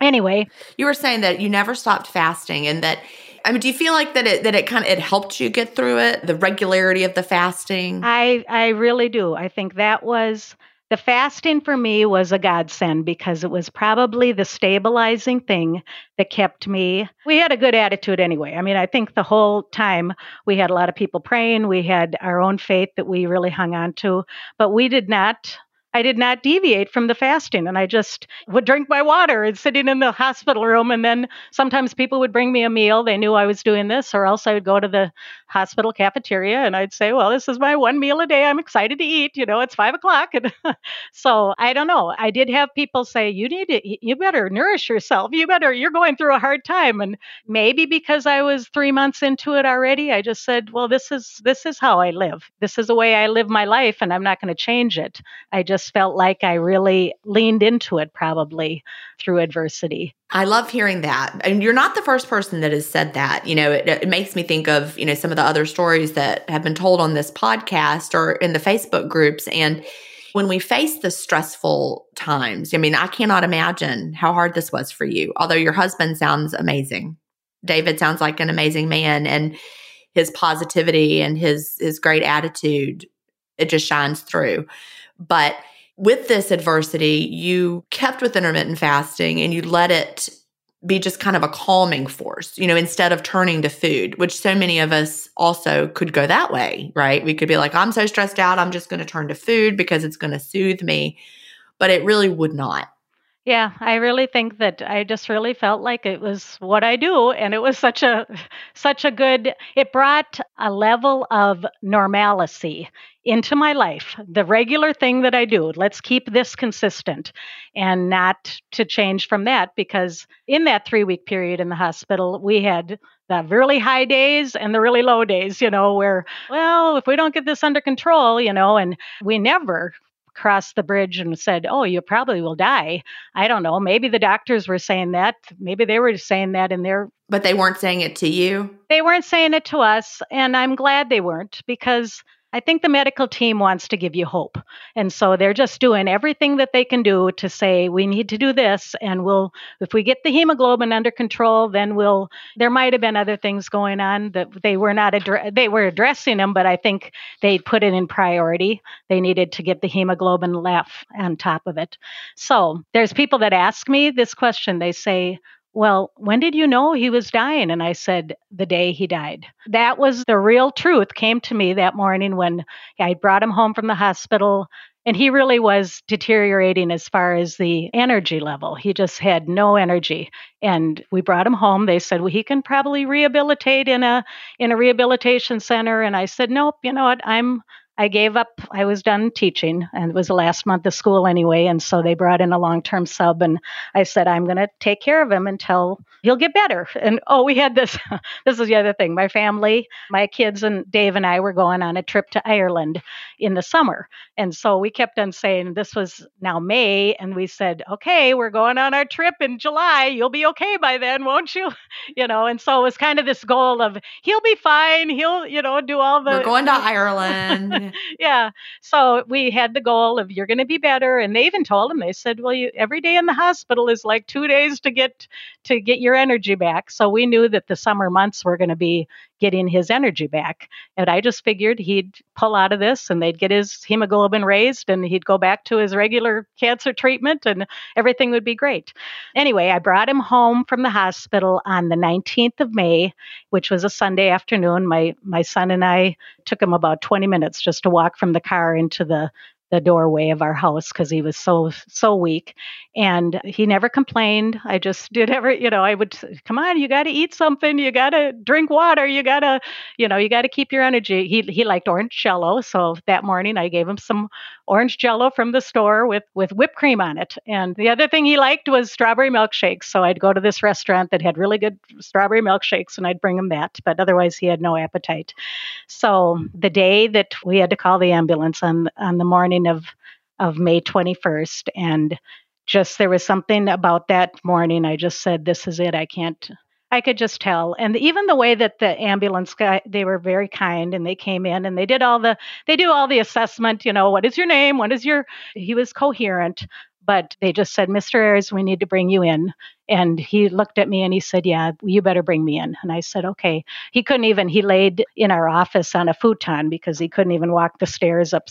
anyway you were saying that you never stopped fasting and that I mean, do you feel like that it that it kind of it helped you get through it, the regularity of the fasting? I I really do. I think that was the fasting for me was a godsend because it was probably the stabilizing thing that kept me. We had a good attitude anyway. I mean, I think the whole time we had a lot of people praying, we had our own faith that we really hung on to, but we did not I did not deviate from the fasting and I just would drink my water and sitting in the hospital room. And then sometimes people would bring me a meal. They knew I was doing this, or else I would go to the hospital cafeteria and I'd say, Well, this is my one meal a day. I'm excited to eat. You know, it's five o'clock. And so I don't know. I did have people say, You need to, you better nourish yourself. You better, you're going through a hard time. And maybe because I was three months into it already, I just said, Well, this is, this is how I live. This is the way I live my life and I'm not going to change it. I just just felt like I really leaned into it probably through adversity. I love hearing that. And you're not the first person that has said that. You know, it, it, makes me think of, you know, some of the other stories that have been told on this podcast or in the Facebook groups. And when we face the stressful times, I mean, I cannot imagine how hard this was for you, although your husband sounds amazing. David sounds like an amazing man and his positivity and his his great attitude it just shines through. But with this adversity, you kept with intermittent fasting and you let it be just kind of a calming force, you know, instead of turning to food, which so many of us also could go that way, right? We could be like, I'm so stressed out, I'm just going to turn to food because it's going to soothe me. But it really would not. Yeah, I really think that I just really felt like it was what I do and it was such a such a good it brought a level of normalcy into my life. The regular thing that I do. Let's keep this consistent and not to change from that because in that 3-week period in the hospital we had the really high days and the really low days, you know, where well, if we don't get this under control, you know, and we never crossed the bridge and said, "Oh, you probably will die." I don't know. Maybe the doctors were saying that. Maybe they were saying that in their But they weren't saying it to you? They weren't saying it to us, and I'm glad they weren't because I think the medical team wants to give you hope. And so they're just doing everything that they can do to say, we need to do this. And we'll, if we get the hemoglobin under control, then we'll, there might have been other things going on that they were not, addre- they were addressing them, but I think they put it in priority. They needed to get the hemoglobin left on top of it. So there's people that ask me this question. They say, well, when did you know he was dying? And I said, the day he died. That was the real truth came to me that morning when I brought him home from the hospital. And he really was deteriorating as far as the energy level. He just had no energy. And we brought him home. They said, well, he can probably rehabilitate in a in a rehabilitation center. And I said, nope, you know what? I'm I gave up. I was done teaching, and it was the last month of school anyway. And so they brought in a long term sub, and I said, I'm going to take care of him until he'll get better. And oh, we had this. this is the other thing. My family, my kids, and Dave and I were going on a trip to Ireland in the summer. And so we kept on saying, This was now May. And we said, Okay, we're going on our trip in July. You'll be okay by then, won't you? You know, and so it was kind of this goal of he'll be fine. He'll, you know, do all the. We're going to Ireland. Yeah. So we had the goal of you're going to be better, and they even told him they said, well, you, every day in the hospital is like two days to get to get your energy back. So we knew that the summer months were going to be getting his energy back. And I just figured he'd pull out of this and they'd get his hemoglobin raised and he'd go back to his regular cancer treatment and everything would be great. Anyway, I brought him home from the hospital on the 19th of May, which was a Sunday afternoon. My my son and I took him about 20 minutes just to walk from the car into the the doorway of our house because he was so so weak. And he never complained. I just did every you know i would come on you got to eat something. You got to drink water. You got to you know you got to keep your energy. He he liked orange jello so that morning i gave him some orange jello from the store with with whipped cream on it. And the other thing he liked was strawberry milkshakes. So i'd go to this restaurant that had really good strawberry milkshakes and i'd bring him that but otherwise he had no appetite. So the day that we had to call the ambulance on on the morning of of May 21st and just there was something about that morning I just said this is it. I can't I could just tell. And even the way that the ambulance guy, they were very kind and they came in and they did all the, they do all the assessment, you know, what is your name? What is your, he was coherent, but they just said, Mr. Ayers, we need to bring you in. And he looked at me and he said, Yeah, you better bring me in. And I said, Okay. He couldn't even, he laid in our office on a futon because he couldn't even walk the stairs up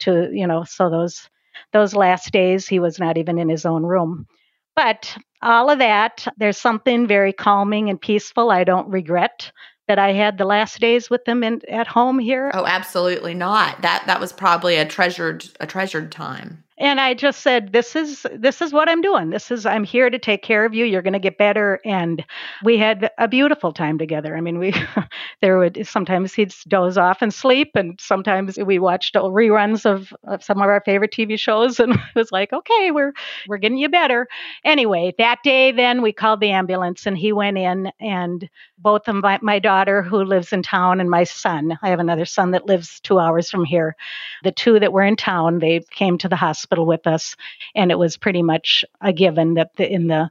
to you know so those those last days he was not even in his own room but all of that there's something very calming and peaceful i don't regret that i had the last days with them in, at home here. Oh absolutely not. That that was probably a treasured a treasured time and I just said, "This is this is what I'm doing. This is I'm here to take care of you. You're going to get better." And we had a beautiful time together. I mean, we there would sometimes he'd doze off and sleep, and sometimes we watched reruns of, of some of our favorite TV shows, and it was like, "Okay, we're we're getting you better." Anyway, that day, then we called the ambulance, and he went in, and both of my, my daughter who lives in town and my son, I have another son that lives two hours from here. The two that were in town, they came to the hospital hospital with us, and it was pretty much a given that the, in the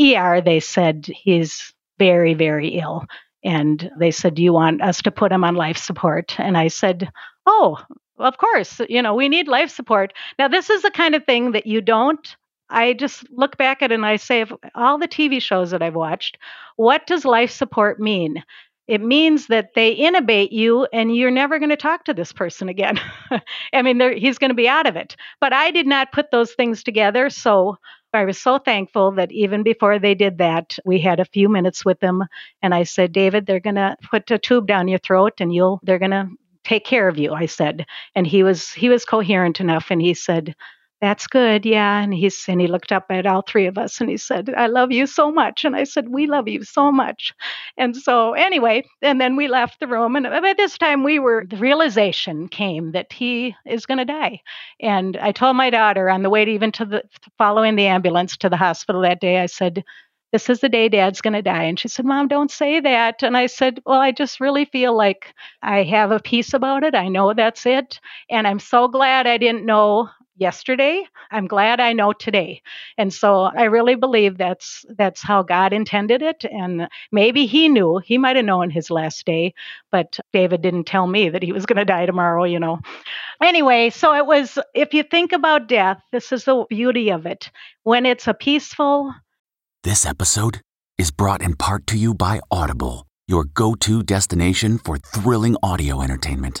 ER they said he's very, very ill. And they said, Do you want us to put him on life support? And I said, Oh, of course, you know, we need life support. Now, this is the kind of thing that you don't. I just look back at it and I say, of all the TV shows that I've watched, what does life support mean? It means that they intubate you and you're never going to talk to this person again. I mean, he's going to be out of it. But I did not put those things together. So I was so thankful that even before they did that, we had a few minutes with them. And I said, David, they're going to put a tube down your throat and you'll, they're going to take care of you. I said, and he was, he was coherent enough. And he said, that's good. Yeah. And he's, and he looked up at all three of us and he said, I love you so much. And I said, we love you so much. And so anyway, and then we left the room. And by this time we were, the realization came that he is going to die. And I told my daughter on the way to even to the, following the ambulance to the hospital that day, I said, this is the day dad's going to die. And she said, Mom, don't say that. And I said, Well, I just really feel like I have a peace about it. I know that's it. And I'm so glad I didn't know yesterday. I'm glad I know today. And so I really believe that's that's how God intended it and maybe he knew. He might have known his last day, but David didn't tell me that he was going to die tomorrow, you know. Anyway, so it was if you think about death, this is the beauty of it. When it's a peaceful This episode is brought in part to you by Audible, your go-to destination for thrilling audio entertainment.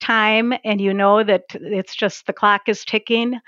Time and you know that it's just the clock is ticking.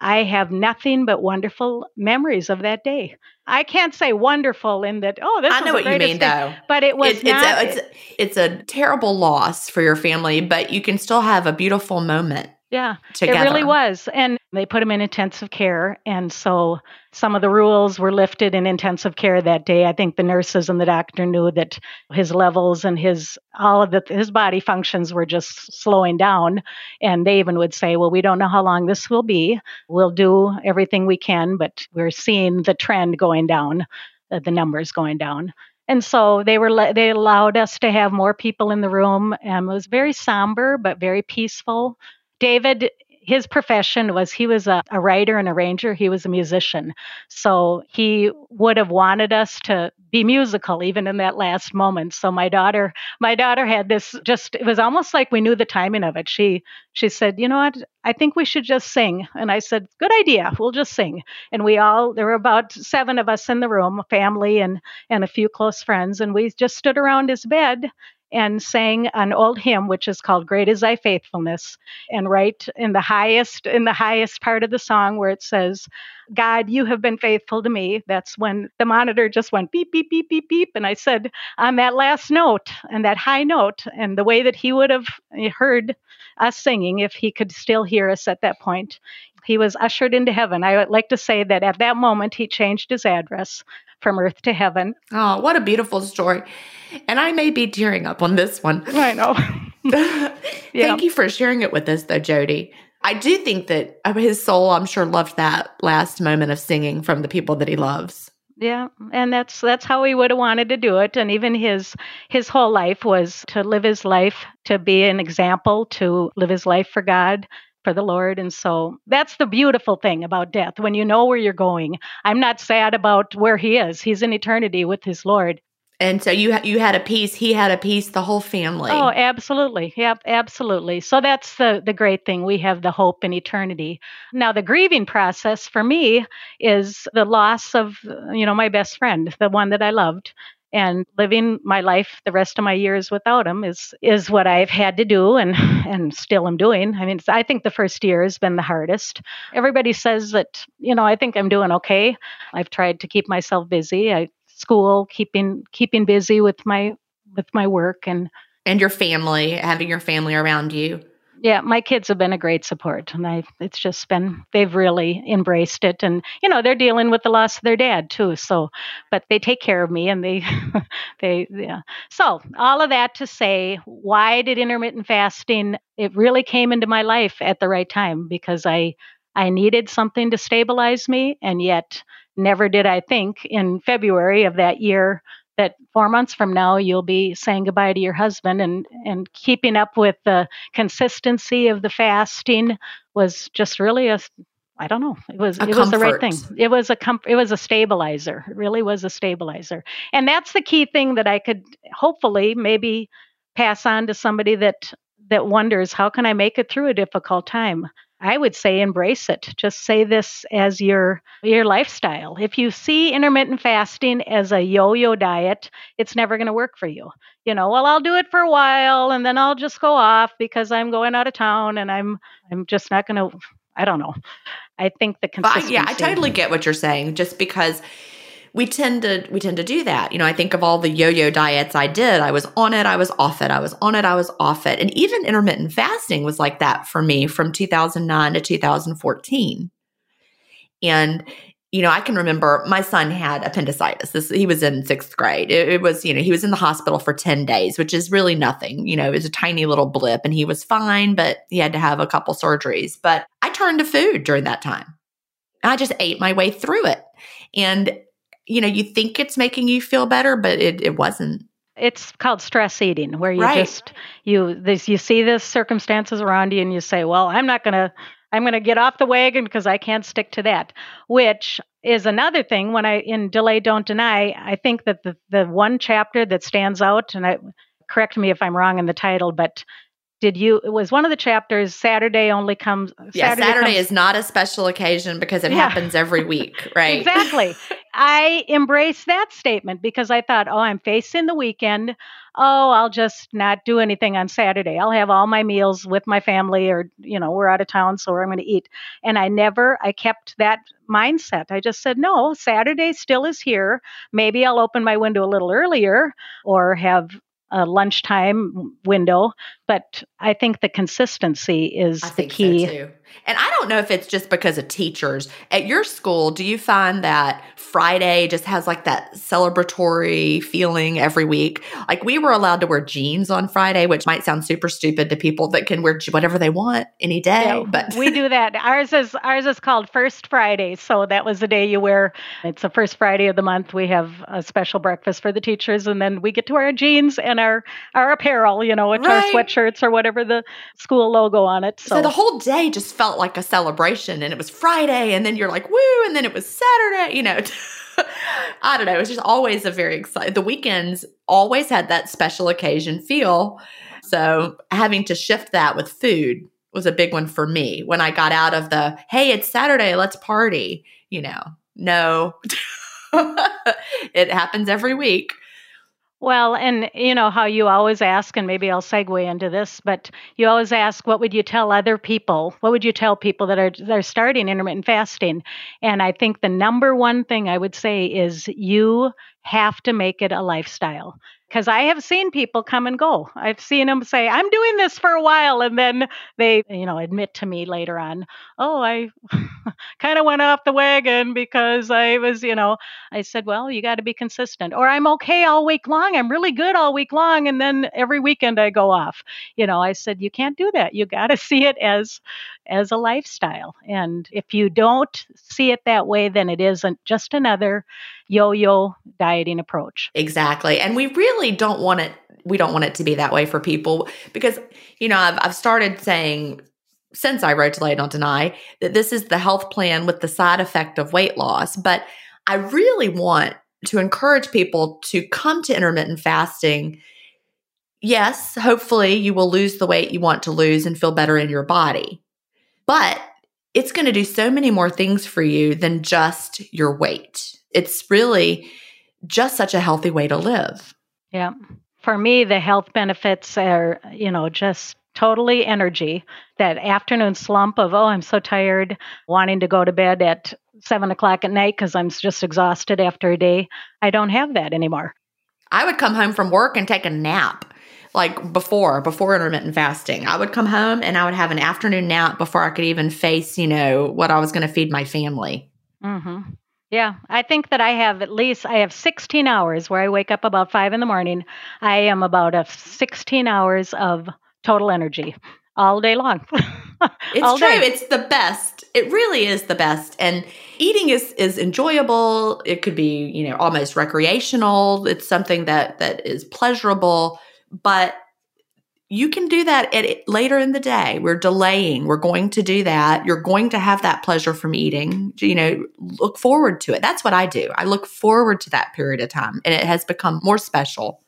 I have nothing but wonderful memories of that day. I can't say wonderful in that. Oh, this I know what you mean, day," though. But it was It- not. it's, a, it's, it's a terrible loss for your family, but you can still have a beautiful moment yeah, together. it really was. And they put him in intensive care, and so some of the rules were lifted in intensive care that day. I think the nurses and the doctor knew that his levels and his all of the his body functions were just slowing down, and they even would say, "Well, we don't know how long this will be. We'll do everything we can, but we're seeing the trend going down, uh, the numbers going down." And so they were they allowed us to have more people in the room, and it was very somber but very peaceful. David, his profession was he was a, a writer and arranger. He was a musician. So he would have wanted us to be musical even in that last moment. So my daughter, my daughter had this just it was almost like we knew the timing of it. She she said, "You know what? I think we should just sing." And I said, "Good idea. We'll just sing." And we all there were about 7 of us in the room, family and and a few close friends, and we just stood around his bed and sang an old hymn which is called great is thy faithfulness and right in the highest in the highest part of the song where it says god you have been faithful to me. That's when the monitor just went beep beep beep beep beep and i said on that last note and that high note and the way that he would have heard us singing if he could still hear us at that point he was ushered into heaven i would like to say that at that moment he changed his address from earth to heaven Oh, what a beautiful story. And I may be tearing up on this one. i know Thank you for sharing it with us, though, Jody. I do think that uh, his soul, I'm sure, loved that last moment of singing from the people that he loves. Yeah, and that's that's how he would have wanted to do it. And even his his whole life was to live his life to be an example, to live his life for God, for the Lord. And so that's the beautiful thing about death. When you know where you're going, I'm not sad about where he is. He's in eternity with his Lord. And so you you had a peace, he had a peace, the whole family. Oh, absolutely. Yep, absolutely. So that's the the great thing. We have the hope in eternity. Now the grieving process for me is the loss of you know my best friend, the one that I loved. And living my life the rest of my years without him is is what I've had to do and and still am doing. I mean, I think the first year has been the hardest. Everybody says that, you know, I think I'm doing okay. I've tried to keep myself busy. I school, keeping keeping busy with my with my work and and your family, having your family around you. Yeah, my kids have been a great support, and I it's just been they've really embraced it, and you know they're dealing with the loss of their dad too. So, but they take care of me, and they they yeah. So all of that to say, why did intermittent fasting? It really came into my life at the right time because I I needed something to stabilize me, and yet never did I think in February of that year that four months from now you'll be saying goodbye to your husband and and keeping up with the consistency of the fasting was just really a I don't know. It was A it was the right thing. It was a com- it was a stabilizer. It really was a stabilizer. And that's the key thing that I could hopefully maybe pass on to somebody that that wonders how can I make it through a difficult time. I would say embrace it. Just say this as your your lifestyle. If you see intermittent fasting as a yo-yo diet, it's never going to work for you. You know, well I'll do it for a while and then I'll just go off because I'm going out of town and I'm I'm just not going to I don't know. I think the But consistency. yeah, I totally get what you're saying. Just because we tend to we tend to do that. You know, I think of all the yo-yo diets I did. I was on it, I was off it. I was on it, I was off it. And even intermittent fasting was like that for me from 2009 to 2014. And you know, I can remember my son had appendicitis. This he was in sixth grade. It, it was, you know, he was in the hospital for 10 days, which is really nothing. You know, it was a tiny little blip and he was fine, but he had to have a couple surgeries. But I turned to food during that time. I just ate my way through it. And, you know, you think it's making you feel better, but it, it wasn't. it's called stress eating where you Right. just you this you see the circumstances around you and you say well i'm not going to i'm to get off the wagon because i can't stick to that which is another thing when i in delay don't deny i think that the the one chapter that stands out and i correct me if i'm wrong in the title but did you it was one of the chapters saturday only comes Yeah, Saturday, comes- is not a special occasion because it Yeah. happens every week, right? Exactly. I embraced that statement because I thought, oh, I'm facing the weekend. Oh, I'll just not do anything on Saturday. I'll have all my meals with my family, or, you know, we're out of town, so I'm going to eat. And I never, I kept that mindset. I just said, no, Saturday still is here. Maybe I'll open my window a little earlier or have a lunchtime window. But I think the consistency is I the think key. so too. And I don't know if it's just because of teachers. At your school, do you find that Friday just has like that celebratory feeling every week? Like we were allowed to wear jeans on Friday, which might sound super stupid to people that can wear whatever they want any day, Yeah, but we do that. Ours is ours is called First Friday. So that was the day you wear. It's the first Friday of the month. We have a special breakfast for the teachers, and then we get to wear our jeans and our our apparel. You know, which Right. our sweatshirts or whatever the school logo on it. So, So, the whole day just felt like a celebration and it was Friday and then you're like, woo, and then it was Saturday, you know. I don't know. It was just always a very exciting. The weekends always had that special occasion feel. So having to shift that with food was a big one for me when I got out of the, hey, it's Saturday, let's party, you know. No. it happens every week. Well, and you know how you always ask, and maybe I'll segue into this, but you always ask, what would you tell other people? What would you tell people that are that are starting intermittent fasting? And I think the number one thing I would say is you have to make it a lifestyle. Because I have seen people come and go. I've seen them say, I'm doing this for a while. And then they, you know, admit to me later on, oh, I kind of went off the wagon because I was, you know, I said, well, you got to be consistent. Or I'm okay all week long. I'm really good all week long. And then every weekend I go off. You know, I said, you can't do that. You got to see it as, as a lifestyle. And if you don't see it that way, then it isn't just another yo-yo dieting approach. Exactly. And we really don't want it we don't want it to be that way for people because you know, I've I've started saying since I wrote Delay Don't Deny that this is the health plan with the side effect of weight loss, but I really want to encourage people to come to intermittent fasting. Yes, hopefully you will lose the weight you want to lose and feel better in your body. But it's going to do so many more things for you than just your weight. It's really just such a healthy way to live. Yeah. For me, the health benefits are, you know, just totally energy. That afternoon slump of, oh, I'm so tired, wanting to go to bed at seven o'clock at night because I'm just exhausted after a day. I don't have that anymore. I would come home from work and take a nap. Like before, before intermittent fasting, I would come home and I would have an afternoon nap before I could even face, you know, what I was going to feed my family. hmm Yeah, I think that I have at least I have 16 hours where I wake up about five in the morning. I am about a 16 hours of total energy all day long. It's all true. day. It's the best. It really is the best. And eating is is enjoyable. It could be, you know, almost recreational. It's something that that is pleasurable, but you can do that at later in the day. We're delaying. We're going to do that. You're going to have that pleasure from eating. You know, look forward to it. That's what I do. I look forward to that period of time, and it has become more special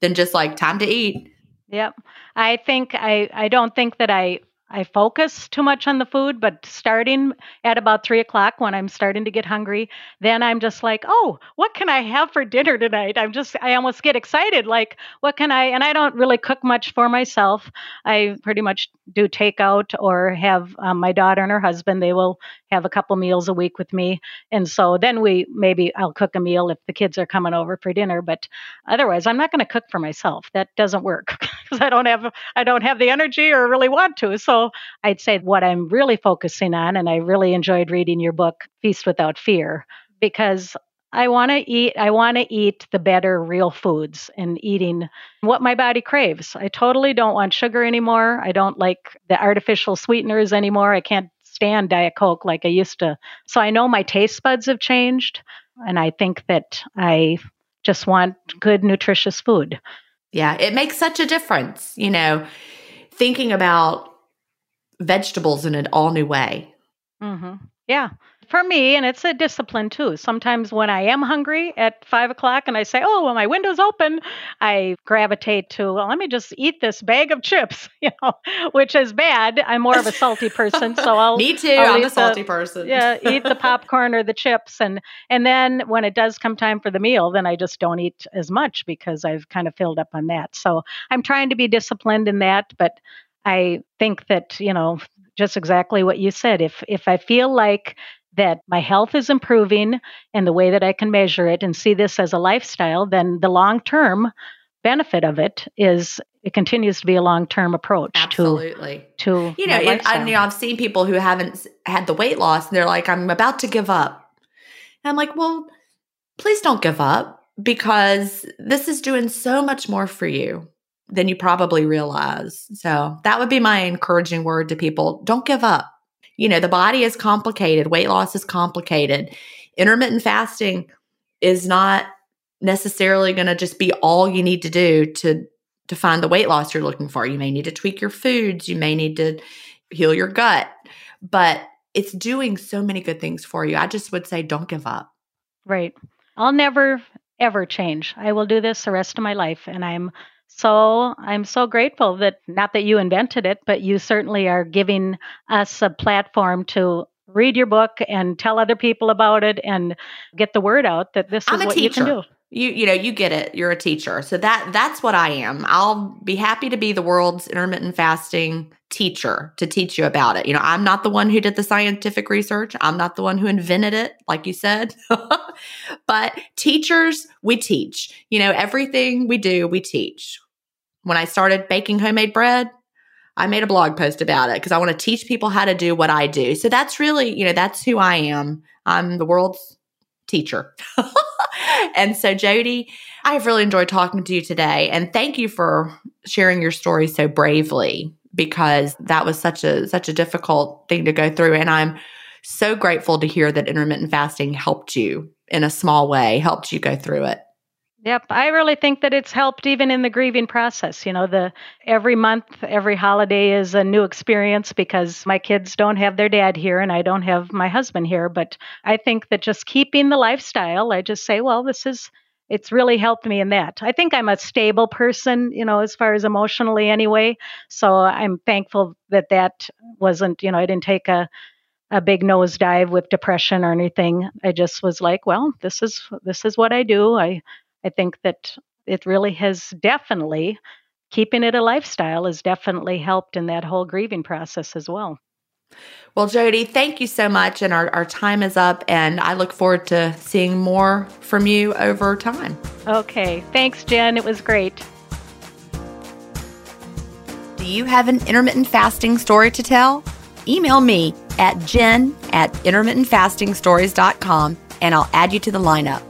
than just like time to eat. Yep. I think I I don't think that I I focus too much on the food, but starting at about three o'clock when I'm starting to get hungry, then I'm just like, oh, what can I have for dinner tonight? I'm just, I almost get excited. Like, what can I, and I don't really cook much for myself. I pretty much do takeout or have um, my daughter and her husband, they will have a couple meals a week with me. And so then we, maybe I'll cook a meal if the kids are coming over for dinner, but otherwise I'm not going to cook for myself. That doesn't work because I don't have, I don't have the energy or really want to. So I'd say what I'm really focusing on, and I really enjoyed reading your book, Feast Without Fear, because I want to eat I want to eat the better real foods and eating what my body craves. I totally don't want sugar anymore. I don't like the artificial sweeteners anymore. I can't stand diet coke like I used to. So I know my taste buds have changed and I think that I just want good nutritious food. Yeah, it makes such a difference, you know, thinking about vegetables in an all new way. hmm Yeah. For me, and it's a discipline too. Sometimes when I am hungry at five o'clock and I say, oh, well, my window's open, I gravitate to, well, let me just eat this bag of chips, you know, which is bad. I'm more of a salty person. So I'll. Me too. I'm eat a salty the, person. Yeah, eat the popcorn or the chips. And, and then when it does come time for the meal, then I just don't eat as much because I've kind of filled up on that. So I'm trying to be disciplined in that. But I think that, you know, just exactly what you said. If if I feel like that my health is improving and the way that I can measure it and see this as a lifestyle, then the long term benefit of it is it continues to be a long term approach Absolutely. to to You know, it, I, you know, I've seen people who haven't had the weight loss and they're like, I'm about to give up. And I'm like, well, please don't give up because this is doing so much more for you than you probably realize. So that would be my encouraging word to people. Don't give up. You know, the body is complicated. Weight loss is complicated. Intermittent fasting is not necessarily going to just be all you need to do to to find the weight loss you're looking for. You may need to tweak your foods, you may need to heal your gut, but it's doing so many good things for you. I just would say don't give up. Right. I'll never ever change. I will do this the rest of my life and I'm so I'm so grateful that not that you invented it, but you certainly are giving us a platform to read your book and tell other people about it and get the word out that this I'm is what you can do. You you know, you get it. You're a teacher. So that that's what I am. I'll be happy to be the world's intermittent fasting teacher to teach you about it. You know, I'm not the one who did the scientific research. I'm not the one who invented it, like you said. but teachers, we teach. You know, everything we do, we teach. When I started baking homemade bread, I made a blog post about it because I want to teach people how to do what I do. So that's really, you know, that's who I am. I'm the world's teacher. and so, Jody, I've really enjoyed talking to you today. And thank you for sharing your story so bravely because that was such a such a difficult thing to go through. And I'm so grateful to hear that intermittent fasting helped you in a small way, helped you go through it. Yep, I really think that it's helped even in the grieving process. You know, the every month, every holiday is a new experience because my kids don't have their dad here and I don't have my husband here, but I think that just keeping the lifestyle, I just say, well, this is it's really helped me in that. I think I'm a stable person, you know, as far as emotionally anyway. So I'm thankful that that wasn't, you know, I didn't take a a big nosedive with depression or anything. I just was like, well, this is this is what I do. I I think that it really has definitely keeping it a lifestyle has definitely helped in that whole grieving process as well. Well, Jody, thank you so much. And our, our time is up, and I look forward to seeing more from you over time. Okay. Thanks, Gin. It was great. Do you have an intermittent fasting story to tell? Email me at gin at intermittentfastingstories.com and I'll add you to the lineup.